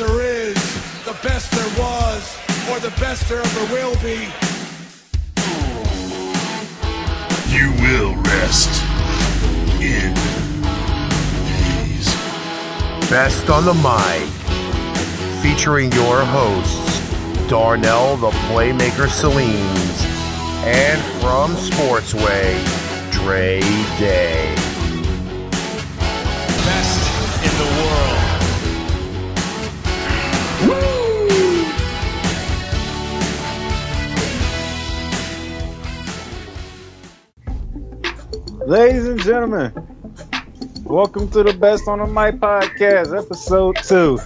there is, the best there was, or the best there ever will be. You will rest in peace. Best on the Mic, featuring your hosts, Darnell the Playmaker Saleens, and from Sportsway, Dre Day. Ladies and gentlemen, welcome to the Best on the Mic podcast, episode two.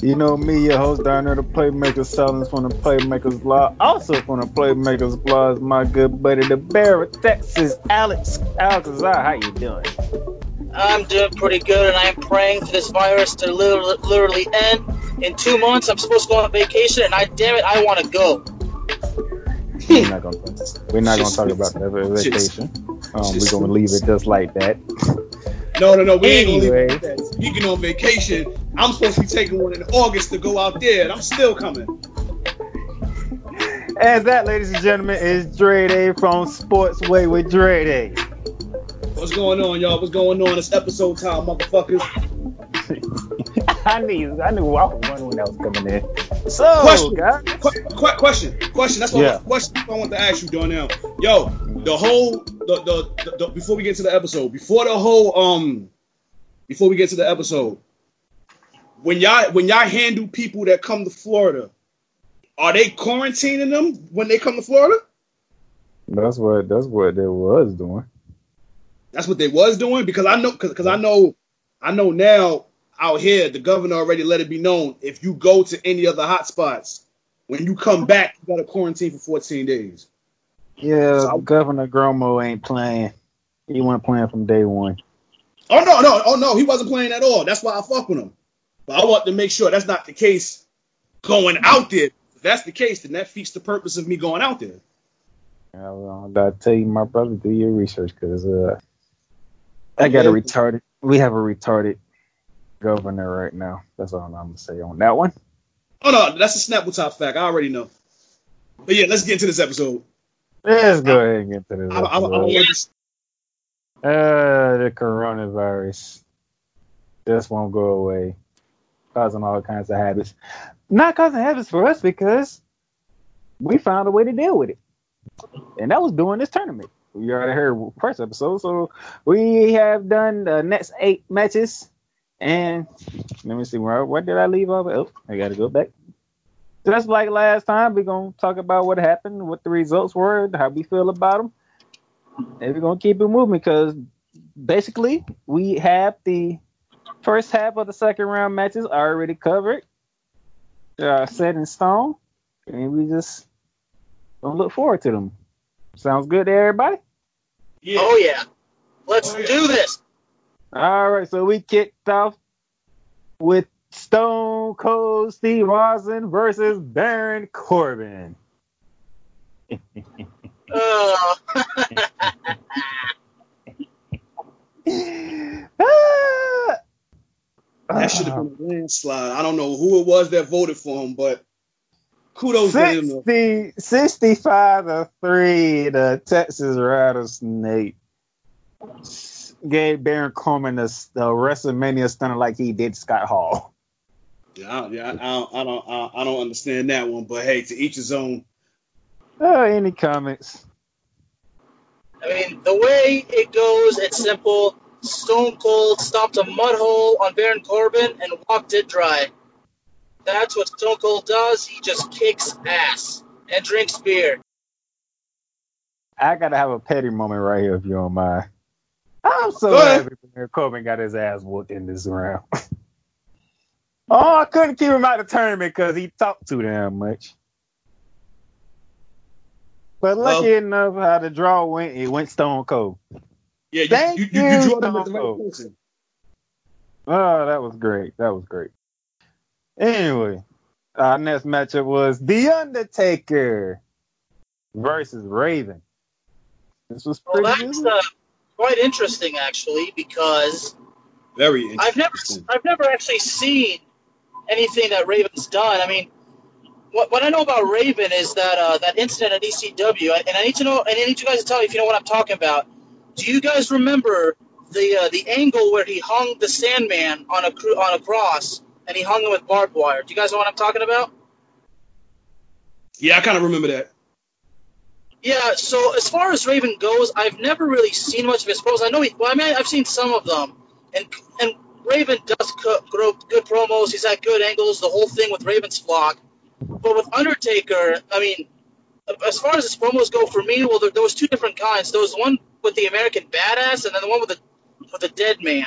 You know me, your host, Darnell, the Playmaker Sellings from the Playmakers Blog. Also from the Playmakers Blog is my good buddy, the Bear of Texas, Alex Alcazar. How you doing? I'm doing pretty good, and I'm praying for this virus to literally, literally end. In two months, I'm supposed to go on vacation, and I damn it, I want to go. We're not gonna, we're not gonna talk about that vacation. Um, we're gonna leave it just like that. No, no, no. We ain't gonna leave it like that. Speaking on vacation, I'm supposed to be taking one in August to go out there, and I'm still coming. As that, ladies and gentlemen, is Dre Day from Sportsway with Dre Day. What's going on, y'all? What's going on? It's episode time, motherfuckers. I knew, I knew I was wondering when that was coming in. So, Question. guys, Qu- qu- question, question. That's what Yeah. question I want to ask you, Darnell. Yo, the whole the, the, the, the before we get to the episode, before the whole um, before we get to the episode, when y'all when y'all handle people that come to Florida, are they quarantining them when they come to Florida? that's what that's what they was doing. That's what they was doing because I know because I know I know now out here the governor already let it be known if you go to any other the hot spots when you come back you got to quarantine for 14 days. Yeah, So- Governor Cuomo ain't playing. He wasn't playing from day one. Oh no no oh no he wasn't playing at all. That's why I fuck with him. But I want to make sure that's not the case going out there. If that's the case, then that defeats the purpose of me going out there. I, will I tell you, my brother, do your research because uh, I got a retarded. We have a retarded governor right now. That's all I'm gonna say on that one. Oh no, that's a Snapple top fact. I already know. But yeah, let's get into this episode. Let's go ahead and get to this. I, I, I don't episode. want. Uh, the coronavirus just won't go away, causing all kinds of habits. Not causing habits for us because we found a way to deal with it, and that was during this tournament. We already heard first episode, so we have done the next eight matches. And let me see where what did I leave off? Oh, I got to go back. Just like last time, we're gonna talk about what happened, what the results were, how we feel about them, and we're gonna keep it moving because basically we have the first half of the second round matches already covered. They are set in stone, and we just gonna look forward to them. Sounds good to everybody? Yeah. Oh yeah, let's Oh, yeah. do this. All right, so we kicked off with Stone Cold Steve Austin versus Baron Corbin. Ah! That should have been a landslide. I don't know who it was that voted for him, but kudos to him. 65 to 3, the Texas Rattlesnake gave Baron Corbin the, the WrestleMania stunner like he did Scott Hall. Yeah, I, yeah, I, I don't, I don't, I, I don't understand that one. But hey, to each his own. Uh, any comments? I mean, the way it goes, it's simple. Stone Cold stomped a mud hole on Baron Corbin and walked it dry. That's what Stone Cold does. He just kicks ass and drinks beer. I gotta have a petty moment right here if you don't mind. I'm so Go ahead. happy Baron Corbin got his ass whooped in this round. oh, I couldn't keep him out of the tournament because he talked too damn much. But lucky enough how the draw went, it went Stone Cold. Yeah, you, Thank you, you, you you, drew them the right Stone person. Oh, that was great. That was great. Anyway, our next matchup was The Undertaker versus Raven. This was Well, pretty that's uh, quite interesting actually because Very I've never. I've never actually seen anything that Raven's done. I mean, what, what I know about Raven is that uh, that incident at ECW, and I need to know, and I need you guys to tell me if you know what I'm talking about. Do you guys remember the uh, the angle where he hung the Sandman on a cru- on a cross, and he hung him with barbed wire? Do you guys know what I'm talking about? Yeah, I kind of remember that. Yeah, so as far as Raven goes, I've never really seen much of his promos. I know he, well, I mean, I've seen some of them, and and Raven does grow good promos. He's at good angles. The whole thing with Raven's flock, but with Undertaker, I mean, as far as his promos go, for me, well, there, there was two different kinds. There was one with the American Badass, and then the one with the with the Dead Man.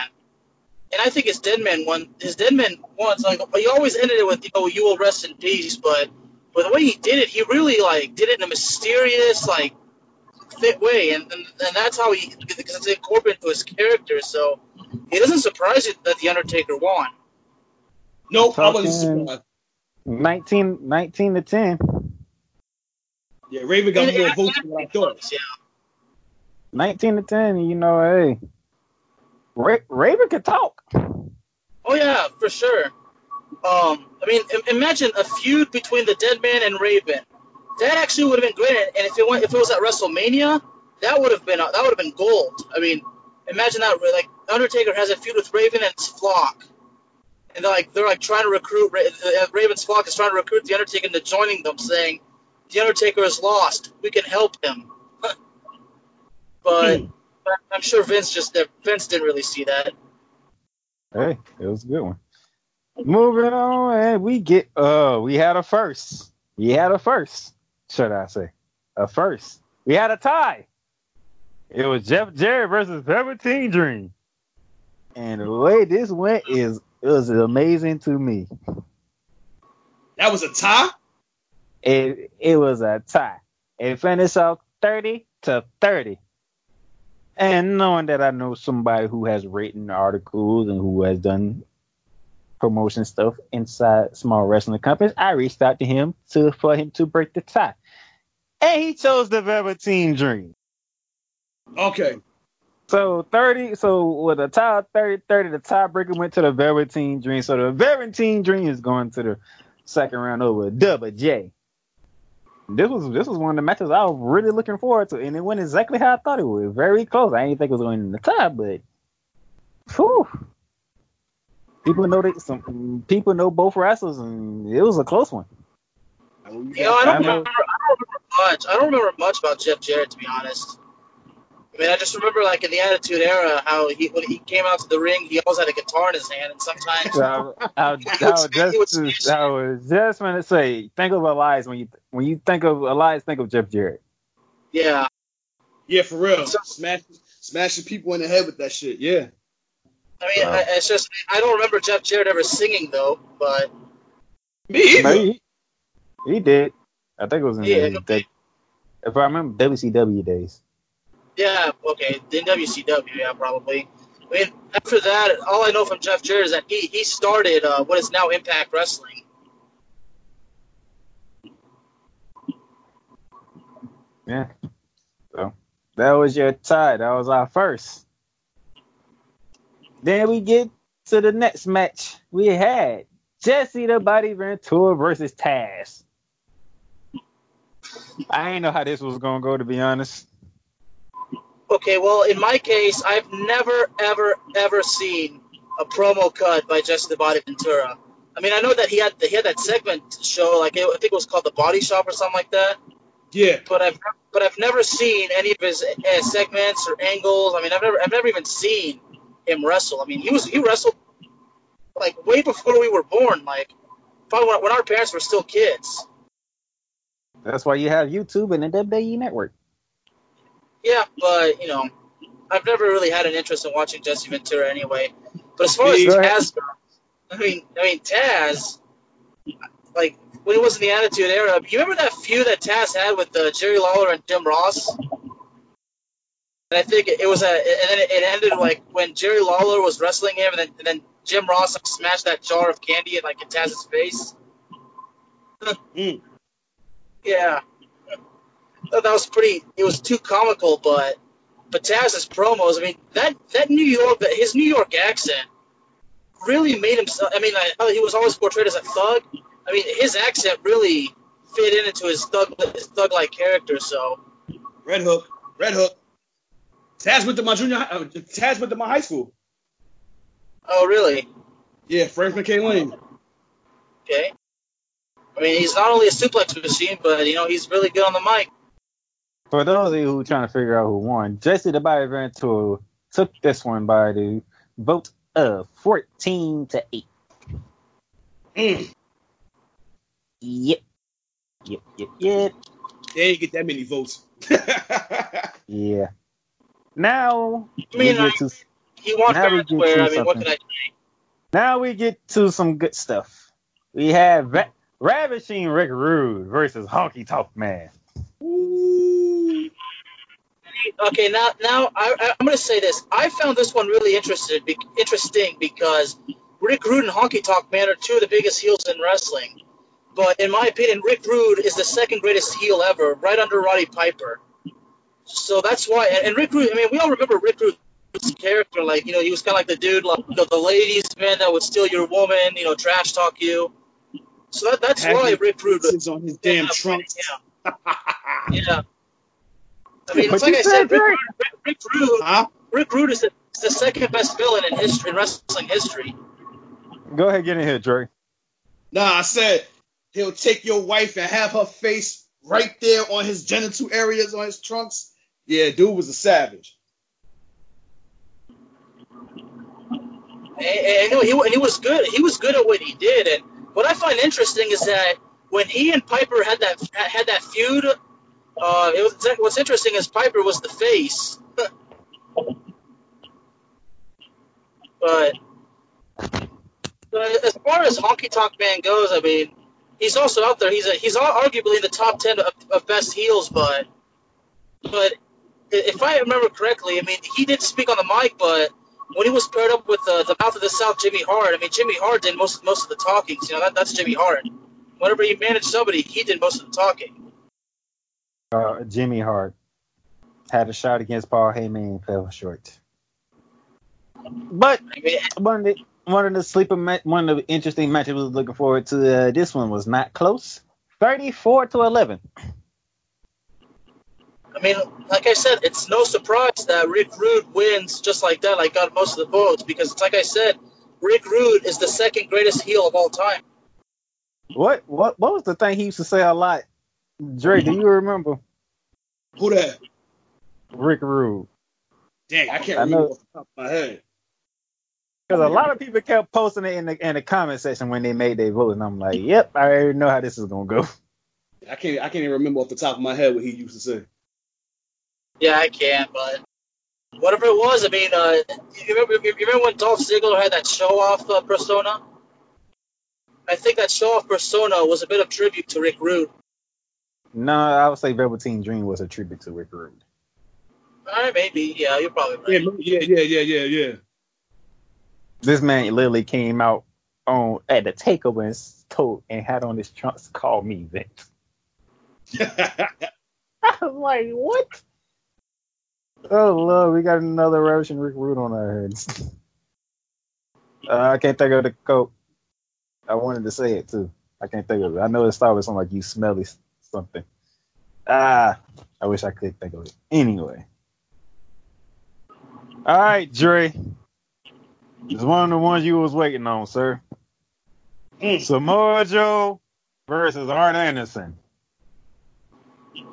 And I think his Dead Man one, his Dead Man one's like he always ended it with, know, you will rest in peace, but but the way he did it, he really like did it in a mysterious, like fit way, and and, and that's how he because it's incorporated into his character. So it doesn't surprise you that the Undertaker won. Nope, I wasn't surprised. 19, 19 to 10. Yeah, Raven got more votes than what I thought. Yeah. 19 to 10, you know, hey. Ra- Raven can talk. Oh yeah, for sure. Um, I mean, im- imagine a feud between the Dead Man and Raven. That actually would have been great, and if it went, if it was at WrestleMania, that would have been that would have been gold. I mean, imagine that like Undertaker has a feud with Raven and his flock, and they're like they're like trying to recruit uh, Raven's flock is trying to recruit the Undertaker into joining them, saying the Undertaker is lost, we can help him. but, but I'm sure Vince just Vince didn't really see that. Hey, it was a good one. Moving on, and we get uh we had a first. We had a first, should I say. A first. We had a tie. It was Jeff Jarrett versus Velveteen Dream. And the way this went is it was amazing to me. That was a tie. It it was a tie. It finished off 30 to 30. And knowing that I know somebody who has written articles and who has done promotion stuff inside small wrestling companies, I reached out to him to for him to break the tie. And he chose the Velveteen Dream. Okay. So 30, so with a tie of 30, 30, the tiebreaker went to the Velveteen Dream. So the Velveteen Dream is going to the second round over Double J. This was this was one of the matches I was really looking forward to, and it went exactly how I thought it would. Very close. I didn't think it was going in the tie, but whew. people know that some people know both wrestlers, and it was a close one. Know, I don't remember. I don't remember much. I don't remember much about Jeff Jarrett, to be honest. I mean, I just remember like in the Attitude Era, how he when he came out to the ring, he always had a guitar in his hand, and sometimes So I, I, I, was He was- just, I was just going to say, think of Elias when you when you think of Elias, think of Jeff Jarrett. yeah, Yeah, for real. So- Smash, smashing people in the head with that shit. Yeah. I mean, Wow. I, it's just I don't remember Jeff Jarrett ever singing though, but Me either. He, he did. I think it was in Yeah. the, the- if I remember WCW days. Yeah, okay, in WCW, yeah, probably. I mean, after that, all I know from Jeff Jarrett is that he he started uh, what is now Impact Wrestling. Yeah. So that was your tie. That was our first. Then we get to the next match. We had Jesse the Body Ventura versus Taz. I didn't know how this was gonna go to be honest. Okay, well, in my case, I've never, ever, ever seen a promo cut by Jesse the Body Ventura. I mean, I know that he had he had that segment show, like I think it was called the Body Shop or something like that. Yeah. But I've but I've never seen any of his uh, segments or angles. I mean, I've never I've never even seen him wrestle. I mean, he was he wrestled like way before we were born, like probably when, when our parents were still kids. That's why you have YouTube and the WWE Network. Yeah, but you know, I've never really had an interest in watching Jesse Ventura anyway. But as far as. Taz goes, I mean, I mean Taz, like when he was in the Attitude Era, you remember that feud that Taz had with uh, Jerry Lawler and Jim Ross? And I think it was a, and then it ended like when Jerry Lawler was wrestling him, and then, and then Jim Ross like, smashed that jar of candy in like in Taz's face. Mm. Yeah, that was pretty. It was too comical, but but Taz's promos. I mean, that that New York, that his New York accent really made himself. I mean, I, he was always portrayed as a thug. I mean, his accent really fit in into his thug his thug like character. So Red Hook, Red Hook. Taz went to my junior, uh, Taz went to my high school. oh really? Yeah, Franklin K. Lane. Okay. I mean, he's not only a suplex machine, but you know he's really good on the mic. For those of you who are trying to figure out who won, Jesse the Body Ventura took this one by the vote of 14 to 8. Mm. Yep. Yep, yep, yep. They ain't get that many votes. Yeah. Now, I mean, we get to, he won now we get to I mean, what can I say? now we get to some good stuff. We have Va- Ravishing Rick Rude versus Honky Tonk Man. Ooh. Okay, now now I, I'm going to say this. I found this one really interested, be, interesting because Rick Rude and Honky Tonk Man are two of the biggest heels in wrestling. But in my opinion, Rick Rude is the second greatest heel ever, right under Roddy Piper. So that's why. And, and Rick Rude, I mean, we all remember Rick Rude's character. Like, you know, he was kind of like the dude, like, you know, the ladies' man that would steal your woman, you know, trash talk you. So that, that's why Rick Rude. Sits on his damn Yeah, trunks. Yeah. yeah. I mean, it's What like I said, said, Rick, Drake? Rick, Rick Rude. Huh? Rick Rude is the, the second best villain in history in wrestling history. Go ahead, get in here, Dre. Nah, I said he'll take your wife and have her face right there on his genital areas on his trunks. Yeah, dude was a savage. And, and, he and he was good. He was good at what he did. And what I find interesting is that when he and Piper had that had that feud, uh, it was, what's interesting is Piper was the face. but, but as far as Honky Tonk Man goes, I mean, he's also out there. He's a, he's arguably in the top ten of, of best heels, but but if I remember correctly, I mean, he did speak on the mic, but when he was paired up with uh, the mouth of the South, Jimmy Hart, I mean, Jimmy Hart did most most of the talking. You know, that, that's Jimmy Hart. Whenever he managed somebody, he did most of the talking. Uh, Jimmy Hart had a shot against Paul Heyman and fell short. But one of the one of the sleeper ma- one of the interesting matches we was looking forward to. Uh, this one was not close, thirty-four to eleven. I mean, like I said, it's no surprise that Rick Rude wins just like that. Like got most of the votes because, it's like I said, Rick Rude is the second greatest heel of all time. What what what was the thing he used to say a lot? Dre, do you remember Who that? Rick Rude? Dang, I can't I remember know- off the top of my head. Because a lot of people kept posting it in the in the comment section when they made their vote, and I'm like, yep, I already know how this is gonna go. I can't. I can't even remember off the top of my head what he used to say. Yeah, I can, but whatever it was, I mean, uh, you remember, you remember when Dolph Ziggler had that show off uh, persona? I think that show off persona was a bit of tribute to Rick Rude. No, I would say Velveteen Dream was a tribute to Rick Rude. All right, maybe. Yeah, you're probably right. yeah, yeah, yeah, yeah, yeah. This man literally came out on at the takeover and s- told and had on his trunks, "Call me Vince." I was like, what? Oh Lord, we got another Russian Rick Rude on our heads. uh, I can't think of the quote. I wanted to say it too. I can't think of it. I know it started with something like "you smelly s- something." Ah, I wish I could think of it. Anyway, all right, Dre. It's one of the ones you was waiting on, sir. Mm. Samoa Joe versus Arn Anderson.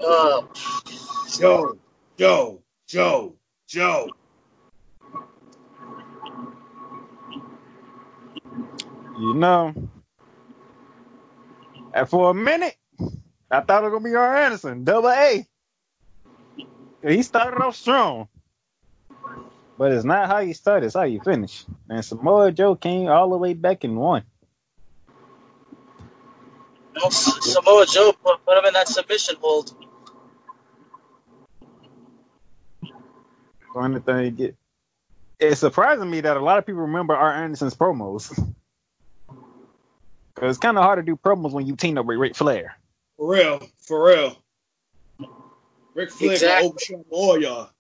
Uh, Joe, Joe, Joe, Joe. You know, and for a minute, I thought it was gonna be Arn Anderson, double A. He started off strong, but it's not how you start; it's how you finish. And Samoa Joe came all the way back and won. Samoa Joe put, put him in that submission hold. One thing you get. It's surprising me that a lot of people remember Arn Anderson's promos. Cause it's kind of hard to do promos when you team up with Ric Flair. For real, for real. Ric Flair Exactly. all y'all.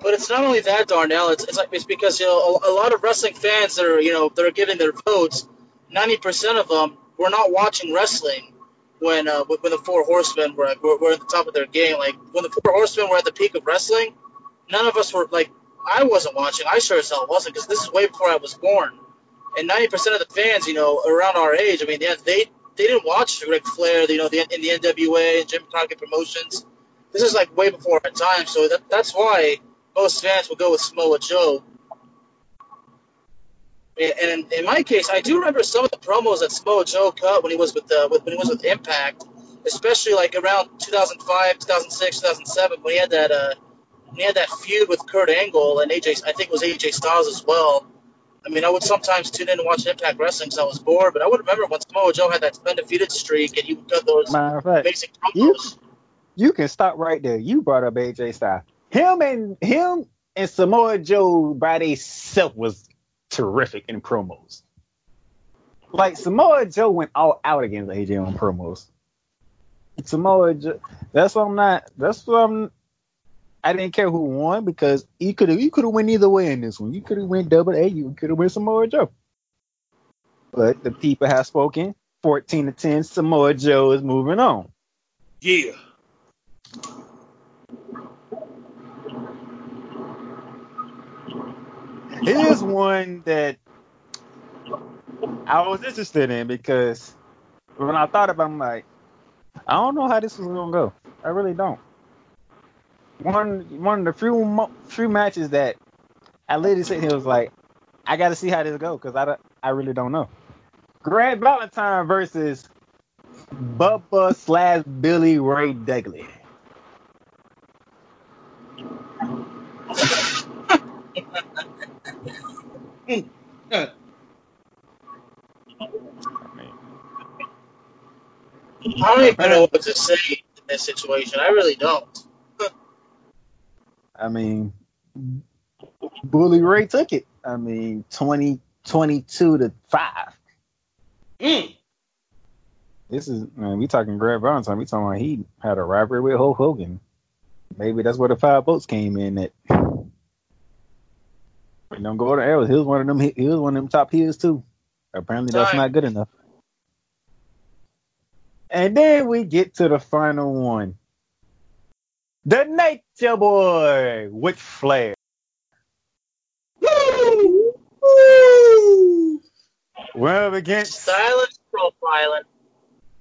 But it's not only that, Darnell. It's, it's like it's because you know a, a lot of wrestling fans that are you know that are giving their votes. Ninety percent of them were not watching wrestling when uh, when the Four Horsemen were, were were at the top of their game. Like when the Four Horsemen were at the peak of wrestling, none of us were like I wasn't watching. I sure as hell wasn't because this is way before I was born. And ninety percent of the fans, you know, around our age, I mean, they they, they didn't watch Ric Flair, you know, the, in the NWA and Jim Crockett Promotions. This is like way before our time, so that, that's why most fans will go with Samoa Joe. And in my case, I do remember some of the promos that Samoa Joe cut when he was with with, when he was with Impact, especially like around 2005, 2006, 2007 when he had that uh, when he had that feud with Kurt Angle and AJ. I think it was AJ Styles as well. I mean, I would sometimes tune in and watch Impact Wrestling because I was bored, but I would remember when Samoa Joe had that undefeated streak and he would cut those fact, basic you promos. you can stop right there. You brought up AJ Styles. Him and him and Samoa Joe by themselves was terrific in promos. Like Samoa Joe went all out against AJ on promos. Samoa Joe. That's what I'm not. That's what I'm. I didn't care who won because you could have you could have went either way in this one. You could have went double A. You could have went Samoa Joe. But the people have spoken. 14 to 10. Samoa Joe is moving on. Yeah. It is one that I was interested in because when I thought about it, I'm like, I don't know how this is gonna go. I really don't. One one of the few few matches that I literally said here was like, I got to see how this go because I don't, I really don't know. Greg Valentine versus Bubba slash Bully Ray mean, I don't even know what to say in this situation. I really don't. I mean, Bully Ray took it. I mean, 20, 22 to 5. mm. This is, man, we talking Greg Valentine. We talking about he had a rivalry with Hulk Hogan. Maybe that's where the five votes came in at. But don't go to Arrows. He was one of them. He was one of them top heels too. Apparently that's Time. not good enough. And then we get to the final one. The Nature Boy with Flair. Woo! Woo! We're up against Silence profiling.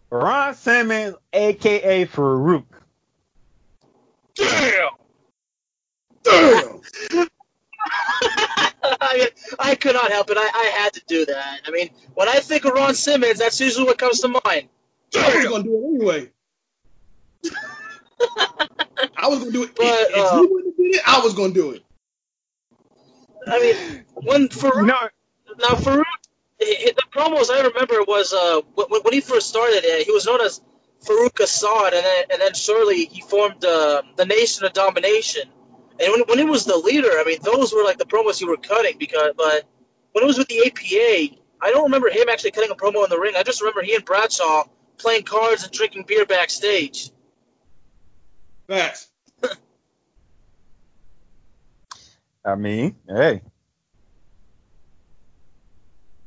Ron Simmons, aka Farouk. Damn! Damn! I, I could not help it. I, I had to do that. I mean, when I think of Ron Simmons, that's usually what comes to mind. I was gonna do it anyway. I was gonna do it. But, if, if uh, you wouldn't have did it, I was gonna do it. I mean, when Farouk, No, now Farouk, hi- hi- the promos I remember was uh when, when he first started, uh, he was known as Farouk Assad, and then and then shortly he formed uh, the Nation of Domination. And when, when he was the leader, I mean, those were like the promos he were cutting because, but when it was with the APA, I don't remember him actually cutting a promo in the ring. I just remember he and Bradshaw playing cards and drinking beer backstage. Facts. I mean, hey.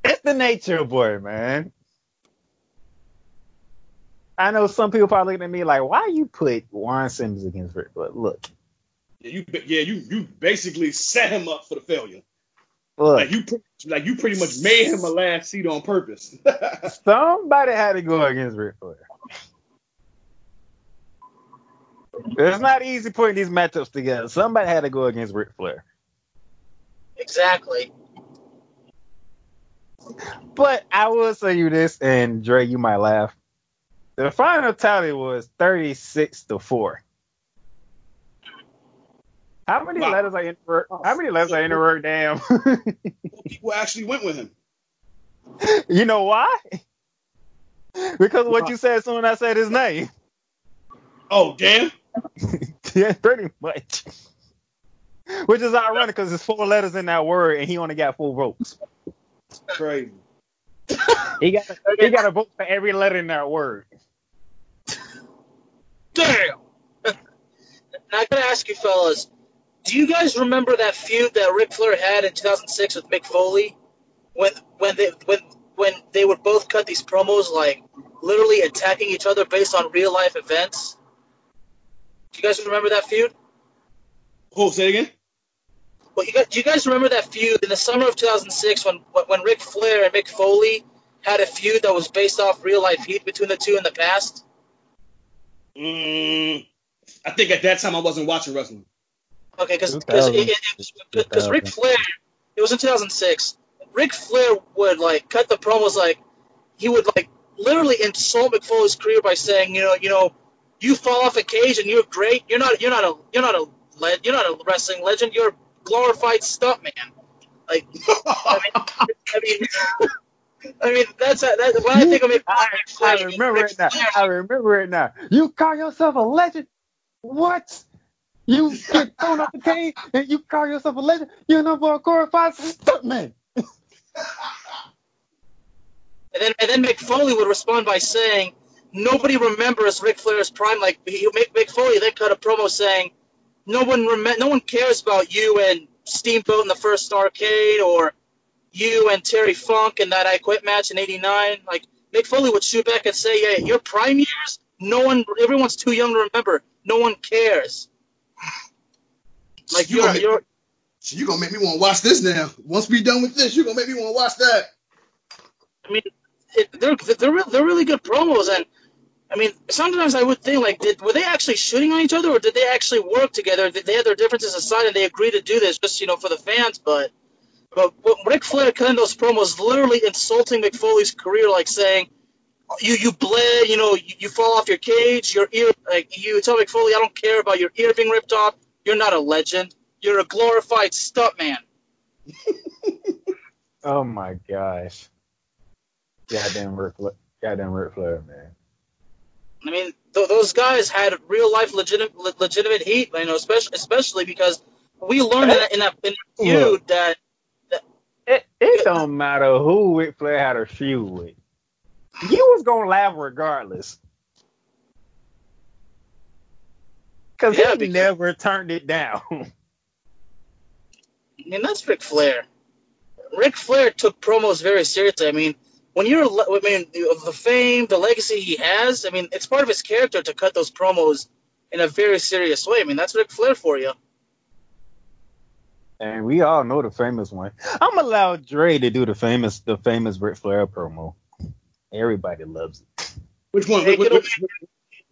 It's the nature of boy, man. I know some people probably looking at me like, why you put Ron Simmons against Rick? But look, Yeah, you yeah you you basically set him up for the failure. look, Like you like you pretty much made him a last seat on purpose. somebody had to go against Ric Flair. It's not easy putting these matchups together. Somebody had to go against Ric Flair. Exactly. But I will say you this, and Dre, you might laugh. The final tally was 36 to 4. How many Wow. letters are in the? How many letters are in the word damn? People actually went with him. you know why? Because what you said as soon as I said his name. Oh damn! yeah, pretty much. Which is ironic because there's four letters in that word and he only got four votes. Crazy. He got he got a vote for every letter in that word. Damn. I gotta ask you, fellas, do you guys remember that feud that Ric Flair had in 2006 with Mick Foley, when when they when when they would both cut these promos like literally attacking each other based on real life events? Do you guys remember that feud? Oh, say it again. Well, you guys, do you guys remember that feud in the summer of 2006 when when Ric Flair and Mick Foley had a feud that was based off real life heat between the two in the past? Mm, I think at that time I wasn't watching wrestling. Okay, because because 2000. Ric Flair, it was in 2006. Ric Flair would like cut the promos like he would like literally insult Mick Foley's career by saying, you know, you know, you fall off a cage and you're great. You're not you're not a you're not a le- you're not a wrestling legend. You're a glorified stuntman. Like I mean, I mean, I mean that's that. When I think of Mick I, I remember it now. I remember it now. You call yourself a legend? What? You get thrown off the cage and you call yourself a legend? You're no more glorified stuntman. And then and then Mick Foley would respond by saying, "Nobody remembers Ric Flair's prime." Like he, Mick, Mick Foley they cut a promo saying, "No one rem- no one cares about you and Steamboat in the first arcade, or you and Terry Funk in that I Quit match in '89." Like Mick Foley would shoot back and say, "Yeah, your prime years, no one, everyone's too young to remember. No one cares." Like You you're, gonna make- you're So you gonna make me want to watch this now. Once we're done with this, you're gonna make me want to watch that. I mean, it, they're they're re- they're really good promos, and I mean, sometimes I would think like, did were they actually shooting on each other, or did they actually work together? Did they had their differences aside, and they agreed to do this just you know for the fans? But but when Ric Flair cutting those promos, literally insulting Mick Foley's career, like saying. You you bled, you know, you, you fall off your cage, your ear, like you tell McFoley, I don't care about your ear being ripped off. You're not a legend. You're a glorified stuntman. Oh my gosh. Goddamn Ric Flair. Goddamn Ric Flair, man. I mean, th- those guys had real life legitimate le- legitimate heat, you know, especially especially because we learned in that in that, in that feud that It, it don't matter who Ric Flair had a feud with. You was gonna laugh regardless. Cause Yeah, he because- never turned it down. I mean that's Ric Flair. Ric Flair took promos very seriously. I mean, when you're I mean the fame, the legacy he has, I mean, it's part of his character to cut those promos in a very serious way. I mean, that's Ric Flair for you. and we all know the famous one. I'm allowed Dre to do the famous the famous Ric Flair promo. Everybody loves it. Which one? Which, which,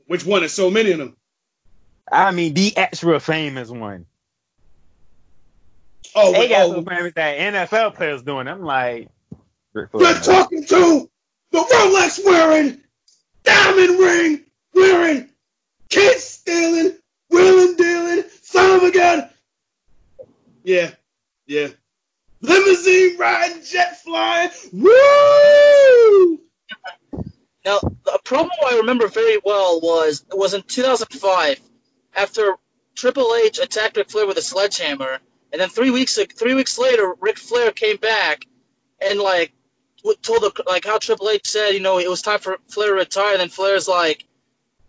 which one? There's so many of them. I mean the actual famous one. Oh, They got oh, some famous that NFL players doing. I'm like Ric Flair. we're talking to the Rolex wearing, diamond ring wearing, kid stealing, wheeling dealing, son of a gun. Yeah, yeah. Limousine riding, jet flying. Woo! Now, a promo I remember very well was it was in 2005 after Triple H attacked Ric Flair with a sledgehammer, and then three weeks three weeks later, Ric Flair came back and like w- told the, like how Triple H said, you know, it was time for Flair to retire. And then Flair's like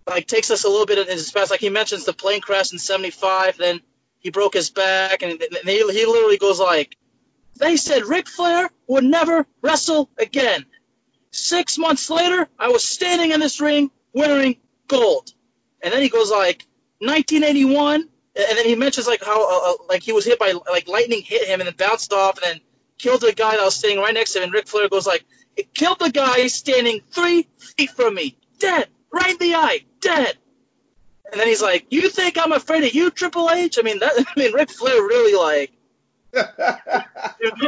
like takes us a little bit in his past, like he mentions the plane crash in '75, then he broke his back, and, and he, he literally goes like, they said Ric Flair would never wrestle again. Six months later, I was standing in this ring wearing gold. And then he goes like 1981, and then he mentions like how uh, uh, like he was hit by like lightning hit him and then bounced off and then killed the guy that was standing right next to him. And Ric Flair goes like, it killed the guy standing three feet from me, dead, right in the eye, dead. And then he's like, "You think I'm afraid of you, Triple H?" I mean, that I mean, Ric Flair really like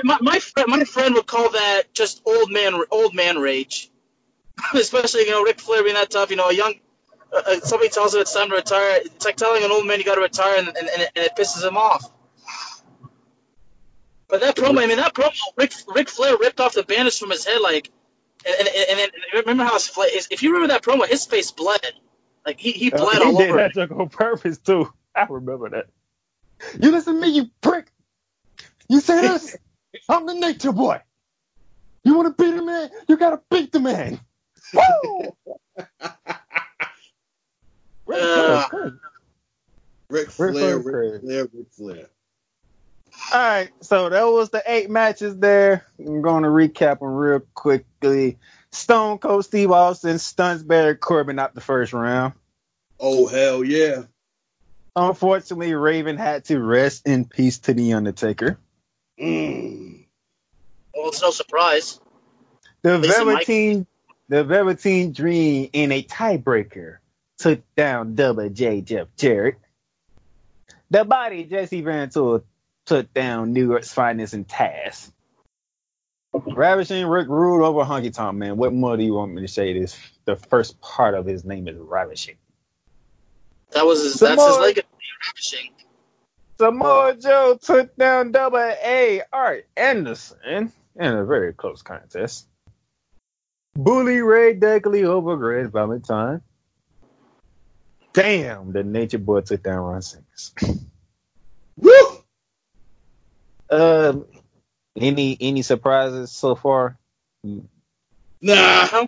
my, my friend, my friend would call that just old man, old man rage. Especially, you know, Ric Flair being that tough. You know, a young, uh, uh, somebody tells him it's time to retire. It's like telling an old man you got to retire, and, and, and it pisses him off. But that promo, I mean, that promo, Rick, Ric Flair ripped off the bandage from his head, like, and and, and, and remember how his face, if you remember that promo, his face bled, like he, he bled he all did over. that joke on purpose too. I remember that. You listen to me, you prick. You say this? I'm the nature boy. You want to beat a man? You gotta beat the man. Woo! Ric Flair's Uh, crazy. Ric Ric Flair, Flair. Ric Flair, Ric Flair. All right, so that was the eight matches there. I'm going to recap them real quickly. Stone Cold Steve Austin stuns Baron Corbin out the first round. Oh hell yeah. Unfortunately, Raven had to rest in peace to the Undertaker. Mm. Well, it's no surprise. The Listen, Mike. Velveteen, the Velveteen Dream in a tiebreaker took down Double J Jeff Jarrett. The body Jesse Ventura took down New York's finest in Taz. Ravishing Rick Rude over Honky Tonk Man. What more do you want me to say? This the first part of his name is Ravishing. That was his. That's his legacy. Ravishing. Samoa Joe took down Double A Arn Anderson in a very close contest. Bully Ray Dudley over Greg Valentine. Damn, the Nature Boy took down Ron Simmons. Woo! Um, any any surprises so far? Nah.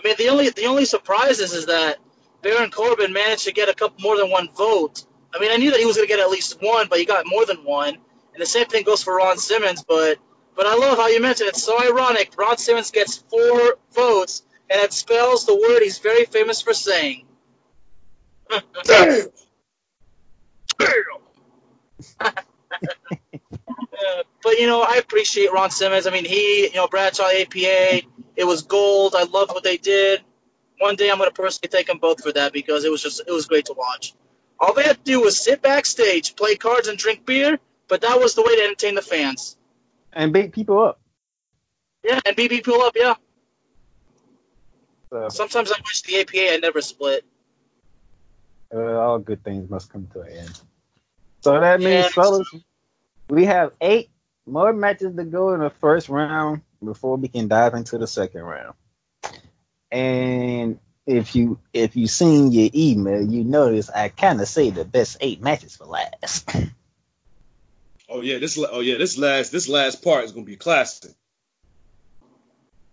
I mean, the only the only surprise is, is that Baron Corbin managed to get a couple more than one vote. I mean, I knew that he was going to get at least one, but he got more than one. And the same thing goes for Ron Simmons. But but I love how you mentioned it. it's so ironic. Ron Simmons gets four votes, and it spells the word he's very famous for saying. Damn. Uh, but you know, I appreciate Ron Simmons. I mean, he, you know, Bradshaw APA, it was gold. I love what they did. One day, I'm going to personally thank them both for that because it was just, it was great to watch. All they had to do was sit backstage, play cards, and drink beer. But that was the way to entertain the fans. And beat people up. Yeah, and beat people up. Yeah. So, Sometimes I wish the APA had never split. uh, all good things must come to an end. So that means, Yeah. fellas, we have eight more matches to go in the first round before we can dive into the second round. And if you if you seen your email, you notice I kind of say the best eight matches for last. Oh yeah, this oh yeah, this last this last part is gonna be classic.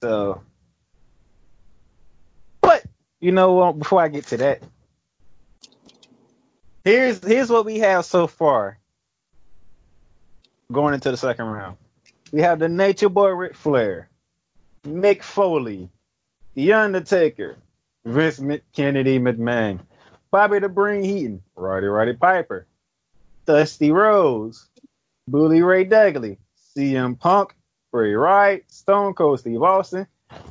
So, but you know what? Before I get to that, here's here's what we have so far. Going into the second round, we have the Nature Boy Ric Flair, Mick Foley, The Undertaker, Vince Mc- Kennedy McMahon, Bobby the Brain Heenan, Roddy Roddy Piper, Dusty Rhodes, Bully Ray Dudley, CM Punk, Bray Wyatt, Stone Cold Steve Austin,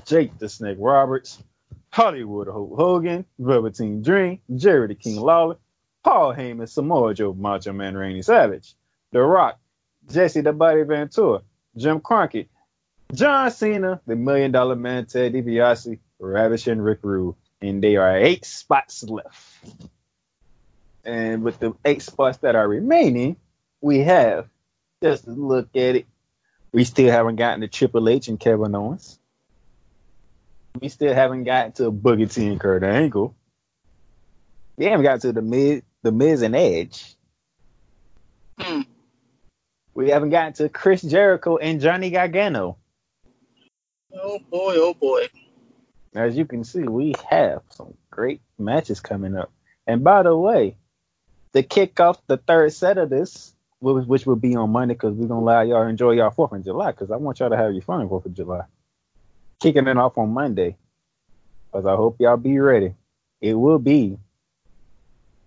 Jake the Snake Roberts, Hollywood Hulk Hogan, Velveteen Dream, Jerry the King Lawler, Paul Heyman, Samoa Joe, Macho Man Randy Savage, The Rock, Jesse the Body Ventura, Jim Crockett, John Cena, the Million Dollar Man Ted DiBiase, Ravish and Rick Rude, and there are eight spots left. And with the eight spots that are remaining, we have just look at it. We still haven't gotten to Triple H and Kevin Owens. We still haven't gotten to Booker T and Kurt Angle. We haven't gotten to the Miz, the Miz and Edge. Hmm. We haven't gotten to Chris Jericho and Johnny Gargano. Oh boy, oh boy. As you can see, we have some great matches coming up. And by the way, to kick off the third set of this, which which will be on Monday, because we're gonna allow y'all to enjoy y'all Fourth of July, because I want y'all to have your fun on Fourth of July. Kicking it off on Monday, because I hope y'all be ready. It will be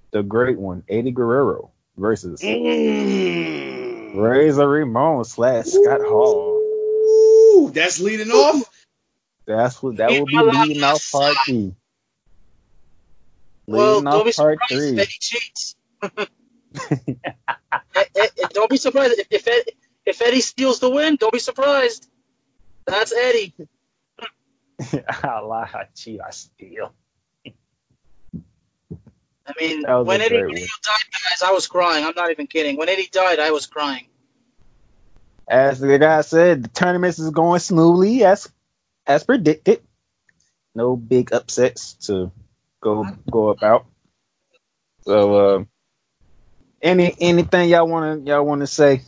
the great one, Eddie Guerrero versus Mm. Razor Ramon slash Scott Hall. Ooh, that's leading off. That's what that will be leading off part three. Well, Leading don't be off part surprised if three. Eddie cheats. Eh, eh, eh, don't be surprised if if, Ed, if Eddie steals the win. Don't be surprised. That's Eddie. I lie, I cheat, I steal. I mean, That was when Eddie Guerrero died, guys, I was crying. I'm not even kidding. When Eddie died, I was crying. As the guy said, the tournament is going smoothly as as predicted. No big upsets to go go about. So, uh, any anything y'all wanna y'all wanna say?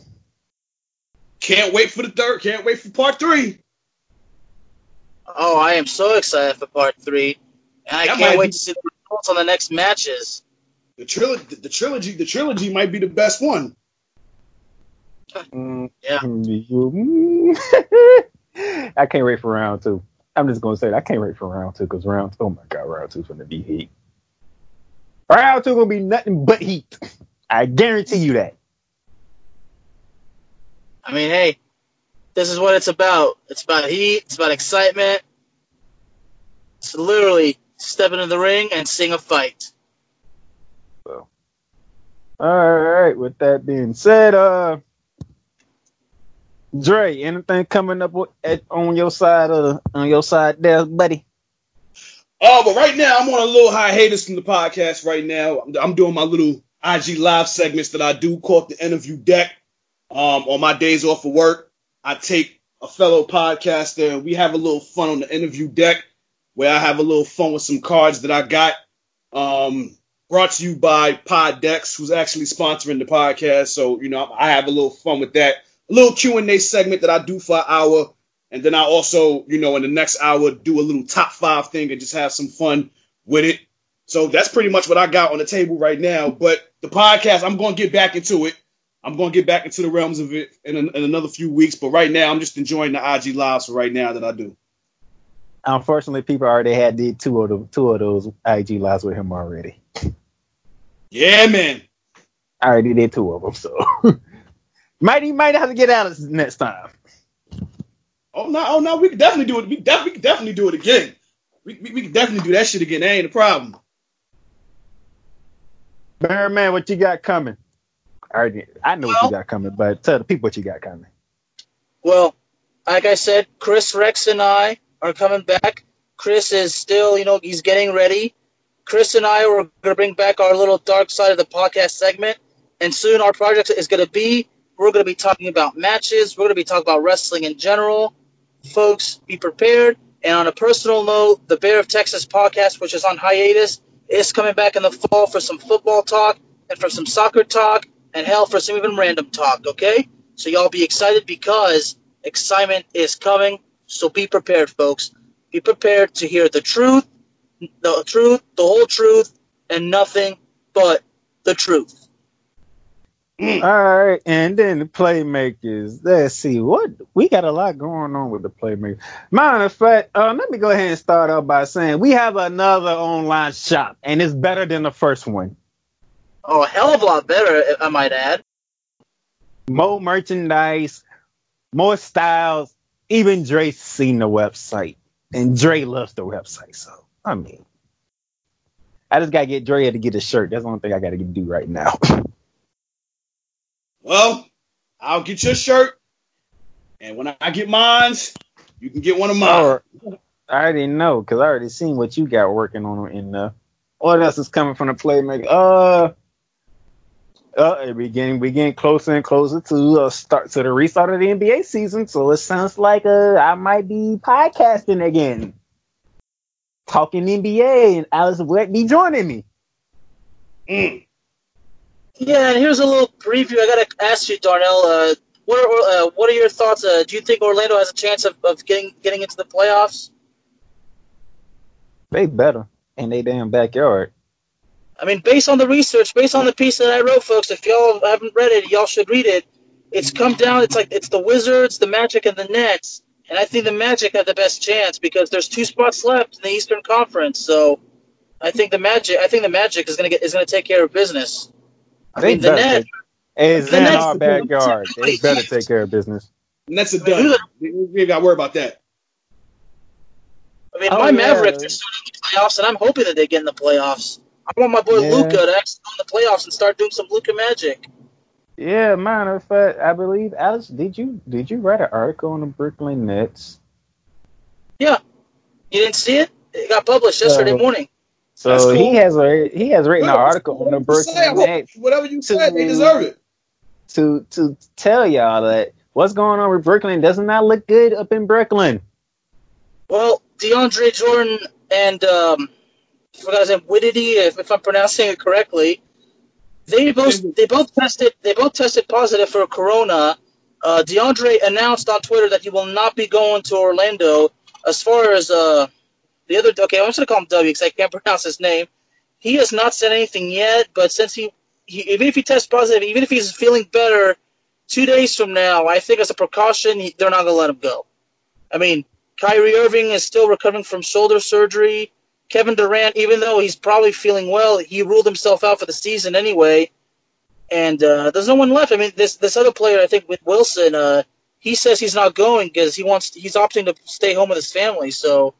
Can't wait for the third. Can't wait for part three. Oh, I am so excited for part three, and I That can't wait be- to see the results on the next matches. The trilogy, the trilogy, the trilogy might be the best one. Mm, Yeah. mm, I can't wait for round two. I'm just gonna say that I can't wait for round two because round oh my god, round two's gonna be heat. Round two gonna be nothing but heat. I guarantee you that. I mean, hey, this is what it's about. It's about heat. It's about excitement. It's literally step into the ring and sing a fight. All right. With that being said, uh, Dre, anything coming up at, on your side of on your side there, buddy? Oh, but right now I'm on a little high hiatus from the podcast. Right now, I'm, I'm doing my little IG live segments that I do called the interview deck. Um, on my days off of work, I take a fellow podcaster and we have a little fun on the interview deck, where I have a little fun with some cards that I got. Um, brought to you by Poddex, who's actually sponsoring the podcast. So you know, I have a little fun with that. A little Q and A segment that I do for an hour. And then I also, you know, in the next hour, do a little top five thing and just have some fun with it. So that's pretty much what I got on the table right now. But the podcast, I'm going to get back into it. I'm going to get back into the realms of it in, in another few weeks. But right now, I'm just enjoying the IG lives for right now that I do. Unfortunately, people already had did two of the two of those IG lives with him already. Yeah, man. I already did two of them, so might he might have to get out of this next time. Oh no, oh no, we can definitely do it. We, def- we can definitely do it again. We, we, we can definitely do that shit again. That ain't a problem. Man, what you got coming? I already, I know what you got coming, but tell the people what you got coming. Well, like I said, Chris Rex and I are coming back. Chris is still, you know, he's getting ready. Chris and I are going to bring back our little dark side of the podcast segment. And soon our project is going to be we're going to be talking about matches. We're going to be talking about wrestling in general. Folks, be prepared. And on a personal note, the Bear of Texas podcast, which is on hiatus, is coming back in the fall for some football talk and for some soccer talk and hell for some even random talk, okay? So y'all be excited because excitement is coming. So be prepared, folks. Be prepared to hear the truth, the truth, the whole truth, and nothing but the truth. All right, and then the playmakers. Let's see what we got a lot going on with the playmakers. Matter of fact, uh, let me go ahead and start out by saying we have another online shop, and it's better than the first one. Oh, a hell of a lot better, I might add. More merchandise, more styles. Even Dre's seen the website, and Dre loves the website. So I mean, I just gotta get Dre to get a shirt. That's the only thing I gotta do right now. Well, I'll get your shirt, and when I get mine, you can get one of mine. Or I already know because I already seen what you got working on in there. What else is coming from the playmaker? Uh, uh, we getting we getting closer and closer to uh, start to the restart of the NBA season. So it sounds like uh I might be podcasting again, talking NBA, and Alice Wet be joining me. Mm. Yeah, and here's a little preview. I gotta ask you, Darnell. Uh, what are uh, what are your thoughts? Uh, do you think Orlando has a chance of, of getting getting into the playoffs? They better in they damn backyard. I mean, based on the research, based on the piece that I wrote, folks, if y'all haven't read it, y'all should read it. It's come down. It's like it's the Wizards, the Magic, and the Nets, and I think the Magic have the best chance because there's two spots left in the Eastern Conference. So, I think the Magic. I think the Magic is gonna get is gonna take care of business. I They mean, the Nets. take- It's the in Nets- our backyard. They better take care of business. And that's a I mean, done. We ain't got to worry about that. I mean, Oh, my yeah. Mavericks are still in the playoffs, and I'm hoping that they get in the playoffs. I want my boy Yeah. Luka to actually go in the playoffs and start doing some Luka magic. Yeah, matter of fact, I believe Alex, did you did you write an article on the Brooklyn Nets? Yeah, you didn't see it? It got published yesterday Uh, morning. So cool. he has a he has written an Well, article on the whatever Brooklyn Nets Whatever you said, they deserve it. to to tell y'all that what's going on with Brooklyn does not that look good up in Brooklyn. Well, DeAndre Jordan and um, I forgot his name, Whitty, if, if I'm pronouncing it correctly. They both they both tested they both tested positive for Corona. Uh, DeAndre announced on Twitter that he will not be going to Orlando. As far as uh, the other, okay, I'm just gonna call him W because I can't pronounce his name. he has not said anything yet. But since he, he even if he tests positive, even if he's feeling better, two days from now, I think as a precaution, he, they're not going to let him go. I mean, Kyrie Irving is still recovering from shoulder surgery. Kevin Durant, even though he's probably feeling well, he ruled himself out for the season anyway. And uh, there's no one left. I mean, this this other player, I think, with Wilson, uh, he says he's not going because he wants he's opting to stay home with his family. So,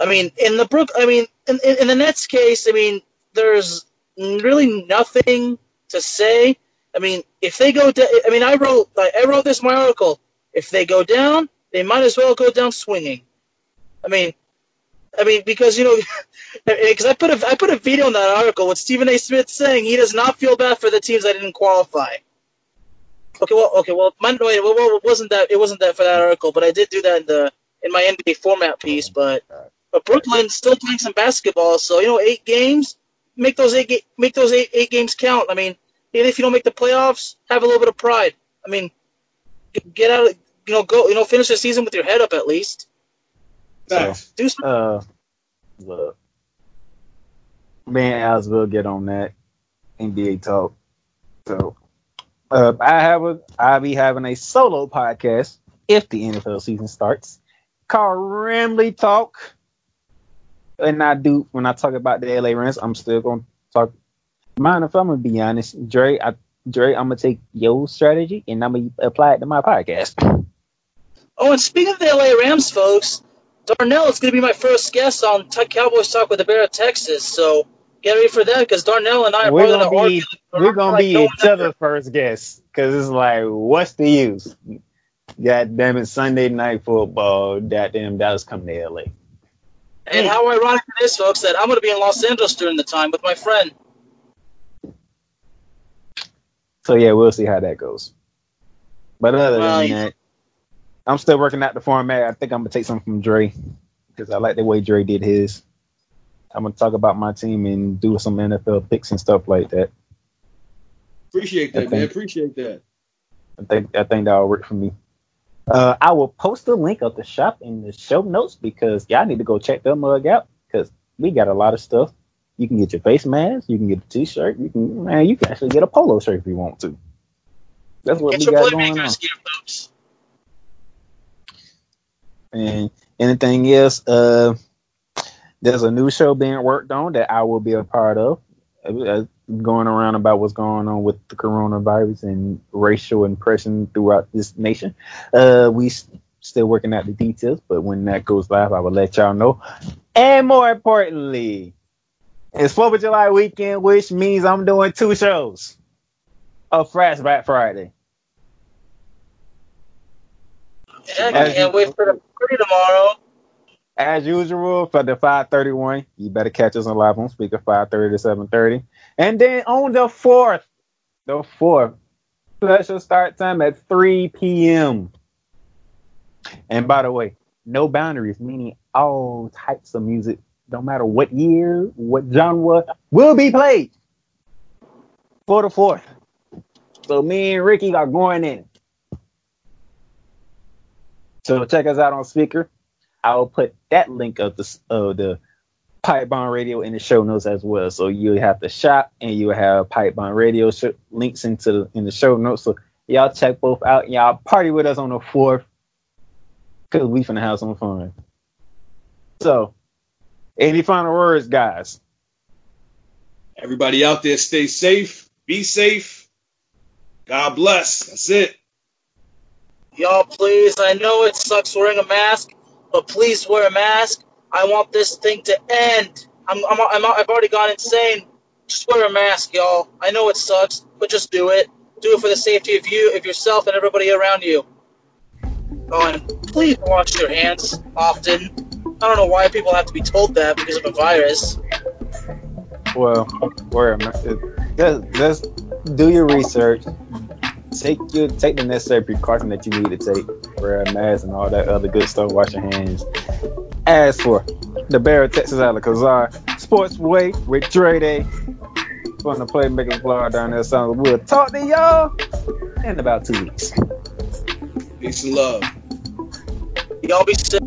I mean, in the Brook, I mean, in, in, in the Nets case, I mean, there's really nothing to say. I mean, if they go down, I mean, I wrote I wrote this in my article. If they go down, they might as well go down swinging. I mean, I mean, because you know, because I put a I put a video in that article with Stephen A. Smith saying he does not feel bad for the teams that didn't qualify. Okay, well, okay, well, my, wait, well, well, it wasn't that it wasn't that for that article, but I did do that in the in my NBA format piece. Oh but but Brooklyn's still playing some basketball, so you know, eight games, make those eight make those eight eight games count. I mean, even if you don't make the playoffs, have a little bit of pride. I mean, get out, you know, go, you know, finish the season with your head up at least. Facts. Do some, Uh, look, me and Alex will get on that NBA talk. So, uh, I have a, I'll be having a solo podcast if the NFL season starts called Ramley Talk. And I do when I talk about the LA Rams, I'm still gonna talk. Mind if I'm gonna be honest, Dre, I, Dre, I'm gonna take your strategy and I'm gonna apply it to my podcast. Oh, and speaking of the LA Rams, folks, Darnell is going to be my first guest on Cowboys Talk with the Bear of Texas. So get ready for that because Darnell and I are we're gonna going to be we're gonna like be no each other's first guest because it's like, what's the use? God damn it, Sunday night football. God damn, Dallas coming to LA. And how ironic it is, folks, that I'm going to be in Los Angeles during the time with my friend. So yeah, we'll see how that goes. But other than yeah. that, I'm still working out the format. I think I'm gonna take something from Dre because I like the way Dre did his. I'm gonna talk about my team and do some NFL picks and stuff like that. Appreciate that, Okay. man. Appreciate that. I think I think that'll work for me. Uh, I will post the link of the shop in the show notes because y'all need to go check that mug out because we got a lot of stuff. You can get your face mask, you can get a t-shirt, you can man, you can actually get a polo shirt if you want to. That's what Get we your got going on. playmakers gear, folks. And anything else? Uh, there's a new show being worked on that I will be a part of. Uh, going around about what's going on with the coronavirus and racial oppression throughout this nation. Uh, we still working out the details, but when that goes live, I will let y'all know. And more importantly, it's Fourth of July weekend, which means I'm doing two shows. A Flashback Friday. Yeah, I can't wait for the party tomorrow. as usual for the 531 you better catch us on live on speaker 530 to 730 and then on the 4th the 4th special start time at 3 p.m and by the way no boundaries meaning all types of music no matter what year what genre will be played for the 4th so me and ricky are going in so check us out on speaker I will put that link of the of the Pipe Bomb Radio in the show notes as well. So you have the shop and you have Pipe Bomb Radio sh- links into the, in the show notes. So y'all check both out. Y'all party with us on the fourth because we finna have some fun. So, any final words, guys? Everybody out there, stay safe. Be safe. God bless. That's it. Y'all, please, I know it sucks wearing a mask, but please wear a mask. I want this thing to end. I'm, I'm, I'm, I've already gone insane. Just wear a mask, y'all. I know it sucks, but just do it. Do it for the safety of you, of yourself, and everybody around you. Oh, and please wash your hands often. I don't know why people have to be told that because of a virus. Well, wear a ma- just, just do your research. Take your take the necessary precaution that you need to take. Wear a mask and all that other good stuff. Wash your hands. As for the Bear of Texas Alcazar Sports Way with Dre Day from the Playmakers blog down there. So we'll talk to y'all in about two weeks. Peace and love. Y'all be safe.